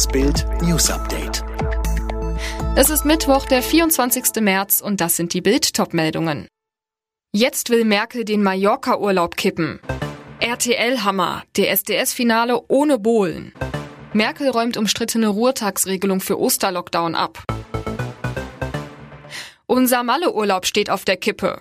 Das Bild News Update. Es ist Mittwoch, der 24. März und das sind die Bild Topmeldungen. Jetzt will Merkel den Mallorca-Urlaub kippen. RTL-Hammer, DSDS-Finale ohne Bohlen. Merkel räumt umstrittene Ruhrtagsregelung für Osterlockdown ab. Unser Malle-Urlaub steht auf der Kippe.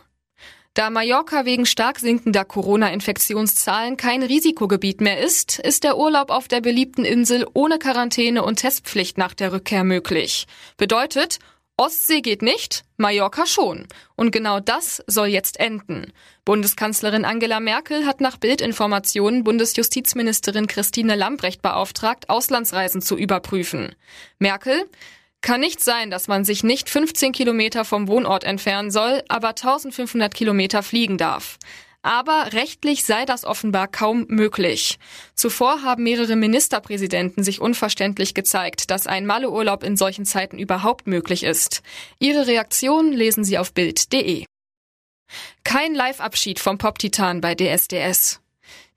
Da Mallorca wegen stark sinkender Corona-Infektionszahlen kein Risikogebiet mehr ist, ist der Urlaub auf der beliebten Insel ohne Quarantäne und Testpflicht nach der Rückkehr möglich. Bedeutet, Ostsee geht nicht, Mallorca schon. Und genau das soll jetzt enden. Bundeskanzlerin Angela Merkel hat nach Bildinformationen Bundesjustizministerin Christine Lambrecht beauftragt, Auslandsreisen zu überprüfen. Merkel, kann nicht sein, dass man sich nicht 15 Kilometer vom Wohnort entfernen soll, aber 1500 Kilometer fliegen darf. Aber rechtlich sei das offenbar kaum möglich. Zuvor haben mehrere Ministerpräsidenten sich unverständlich gezeigt, dass ein Malleurlaub in solchen Zeiten überhaupt möglich ist. Ihre Reaktion lesen Sie auf Bild.de. Kein Live-Abschied vom Pop-Titan bei DSDS.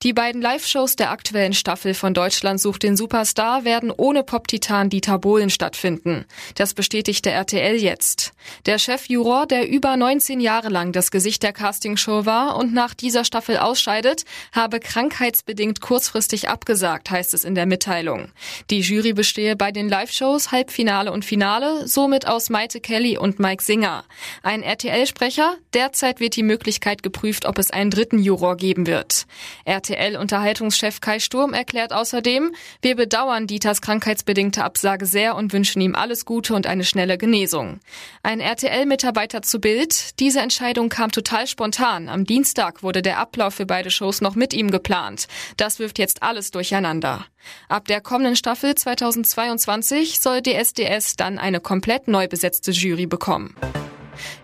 Die beiden Live-Shows der aktuellen Staffel von Deutschland sucht den Superstar werden ohne Pop-Titan Dieter Bohlen stattfinden. Das bestätigte RTL jetzt. Der Chefjuror, der über 19 Jahre lang das Gesicht der Castingshow war und nach dieser Staffel ausscheidet, habe krankheitsbedingt kurzfristig abgesagt, heißt es in der Mitteilung. Die Jury bestehe bei den Live-Shows Halbfinale und Finale, somit aus Maite Kelly und Mike Singer. Ein RTL-Sprecher, derzeit wird die Möglichkeit geprüft, ob es einen dritten Juror geben wird. RTL RTL-Unterhaltungschef Kai Sturm erklärt außerdem, wir bedauern Dieters krankheitsbedingte Absage sehr und wünschen ihm alles Gute und eine schnelle Genesung. Ein RTL-Mitarbeiter zu Bild, diese Entscheidung kam total spontan. Am Dienstag wurde der Ablauf für beide Shows noch mit ihm geplant. Das wirft jetzt alles durcheinander. Ab der kommenden Staffel 2022 soll DSDS dann eine komplett neu besetzte Jury bekommen.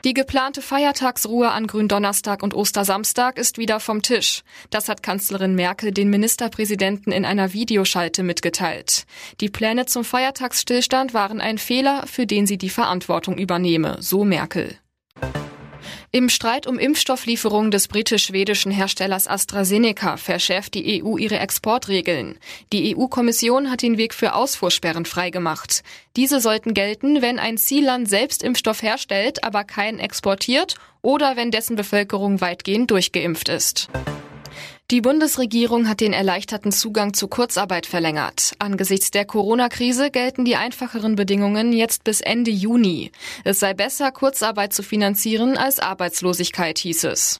Die geplante Feiertagsruhe an Gründonnerstag und Ostersamstag ist wieder vom Tisch. Das hat Kanzlerin Merkel den Ministerpräsidenten in einer Videoschalte mitgeteilt. Die Pläne zum Feiertagsstillstand waren ein Fehler, für den sie die Verantwortung übernehme, so Merkel. Im Streit um Impfstofflieferungen des britisch-schwedischen Herstellers AstraZeneca verschärft die EU ihre Exportregeln. Die EU-Kommission hat den Weg für Ausfuhrsperren freigemacht. Diese sollten gelten, wenn ein Zielland selbst Impfstoff herstellt, aber keinen exportiert oder wenn dessen Bevölkerung weitgehend durchgeimpft ist. Die Bundesregierung hat den erleichterten Zugang zu Kurzarbeit verlängert. Angesichts der Corona-Krise gelten die einfacheren Bedingungen jetzt bis Ende Juni. Es sei besser, Kurzarbeit zu finanzieren als Arbeitslosigkeit, hieß es.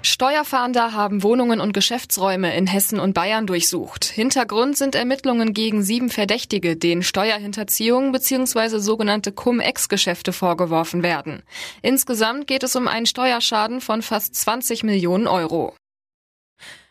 Steuerfahnder haben Wohnungen und Geschäftsräume in Hessen und Bayern durchsucht. Hintergrund sind Ermittlungen gegen sieben Verdächtige, denen Steuerhinterziehung bzw. sogenannte Cum-Ex-Geschäfte vorgeworfen werden. Insgesamt geht es um einen Steuerschaden von fast 20 Millionen Euro.